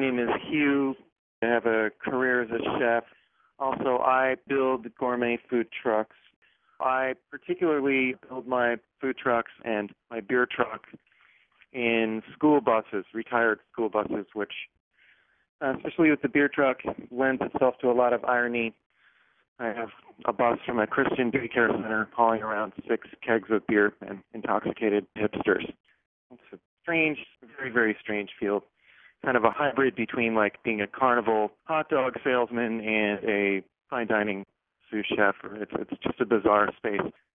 name is Hugh. I have a career as a chef. Also, I build gourmet food trucks. I particularly build my food trucks and my beer truck in school buses, retired school buses, which, uh, especially with the beer truck, lends itself to a lot of irony. I have a bus from a Christian daycare center hauling around six kegs of beer and intoxicated hipsters. It's a strange, very, very strange field. Kind of a hybrid between like being a carnival hot dog salesman and a fine dining sous chef. It's it's just a bizarre space.